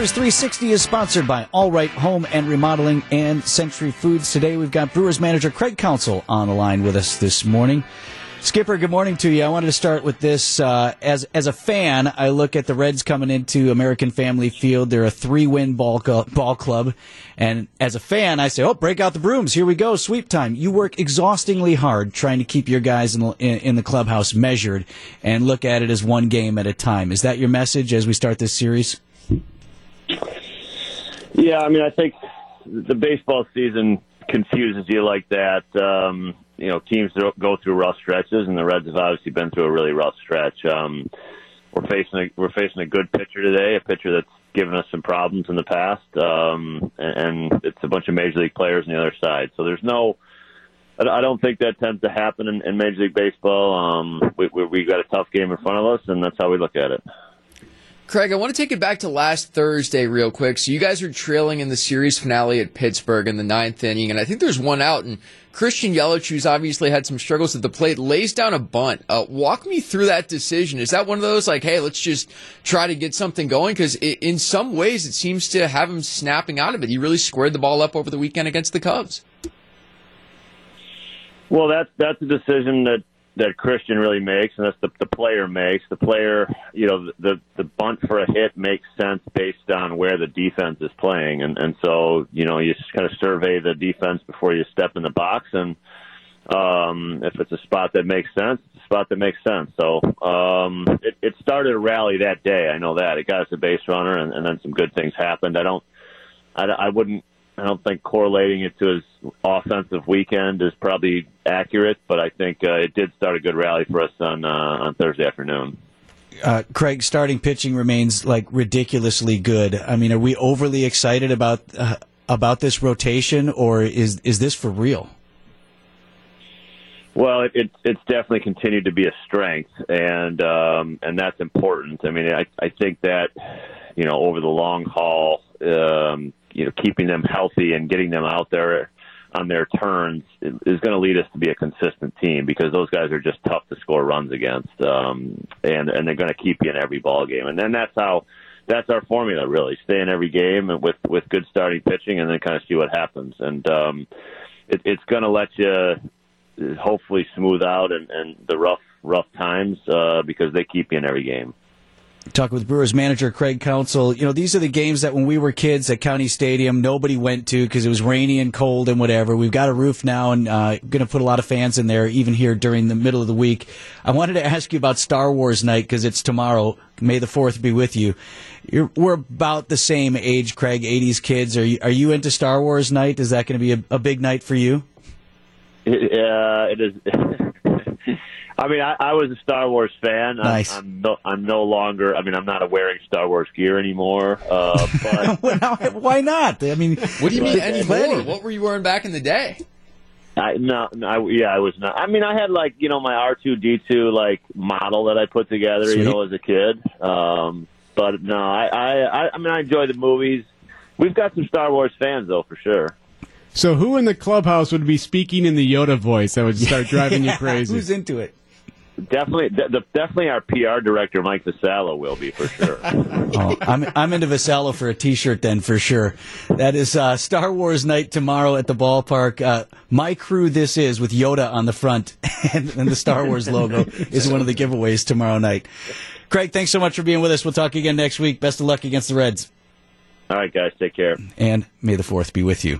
Brewers 360 is sponsored by All Right Home and Remodeling and Century Foods. Today we've got Brewers manager Craig Counsell on the line with us this morning. Skipper, good morning to you. I wanted to start with this. Uh, as as a fan, I look at the Reds coming into American Family Field. They're a three win ball ball club, and as a fan, I say, "Oh, break out the brooms! Here we go, sweep time!" You work exhaustingly hard trying to keep your guys in the, in, in the clubhouse measured and look at it as one game at a time. Is that your message as we start this series? Yeah, I mean, I think the baseball season confuses you like that. Um, you know, teams go through rough stretches, and the Reds have obviously been through a really rough stretch. Um, we're facing a, we're facing a good pitcher today, a pitcher that's given us some problems in the past, um, and it's a bunch of major league players on the other side. So there's no, I don't think that tends to happen in, in Major League Baseball. Um, we, we, we got a tough game in front of us, and that's how we look at it. Craig, I want to take it back to last Thursday real quick. So you guys are trailing in the series finale at Pittsburgh in the ninth inning, and I think there's one out, and Christian Yelich, obviously had some struggles at the plate, lays down a bunt. Uh, walk me through that decision. Is that one of those like, hey, let's just try to get something going? Because in some ways, it seems to have him snapping out of it. He really squared the ball up over the weekend against the Cubs. Well, that's that's a decision that that Christian really makes, and that's the, the player makes. The player, you know, the the bunt for a hit makes sense based on where the defense is playing, and and so you know you just kind of survey the defense before you step in the box, and um, if it's a spot that makes sense, it's a spot that makes sense. So um, it, it started a rally that day. I know that it got us a base runner, and, and then some good things happened. I don't, I, I wouldn't I don't think correlating it to his offensive weekend is probably accurate, but I think uh, it did start a good rally for us on uh, on Thursday afternoon. Uh, Craig, starting pitching remains like ridiculously good. I mean, are we overly excited about uh, about this rotation, or is is this for real? Well, it, it, it's definitely continued to be a strength, and um, and that's important. I mean, I I think that you know over the long haul, um, you know, keeping them healthy and getting them out there on their turns is going to lead us to be a consistent team because those guys are just tough to score runs against, um, and and they're going to keep you in every ball game, and then that's how that's our formula really: stay in every game with with good starting pitching, and then kind of see what happens, and um, it, it's going to let you hopefully smooth out and, and the rough rough times uh, because they keep you in every game. Talk with Brewers manager Craig Counsell. You know, these are the games that when we were kids at County Stadium, nobody went to because it was rainy and cold and whatever. We've got a roof now and uh, going to put a lot of fans in there, even here during the middle of the week. I wanted to ask you about Star Wars night because it's tomorrow. May the 4th be with you. You're, we're about the same age, Craig, 80s kids. Are you, are you into Star Wars night? Is that going to be a, a big night for you? Uh, it is. I mean, I, I was a Star Wars fan. Nice. I'm, I'm, no, I'm no longer. I mean, I'm not wearing Star Wars gear anymore. Uh, but why not? I mean, what do you mean anymore? What were you wearing back in the day? I no, I, yeah, I was not. I mean, I had like you know my R two D two like model that I put together, Sweet. you know, as a kid. Um, but no, I, I, I mean, I enjoy the movies. We've got some Star Wars fans though, for sure. So, who in the clubhouse would be speaking in the Yoda voice that would start driving you crazy? Who's into it? Definitely, de- definitely, our PR director Mike Vassallo will be for sure. oh, I'm I'm into Vassallo for a T-shirt then for sure. That is uh, Star Wars night tomorrow at the ballpark. Uh, my crew, this is with Yoda on the front and, and the Star Wars logo is one of the giveaways tomorrow night. Craig, thanks so much for being with us. We'll talk again next week. Best of luck against the Reds. All right, guys, take care. And may the fourth be with you.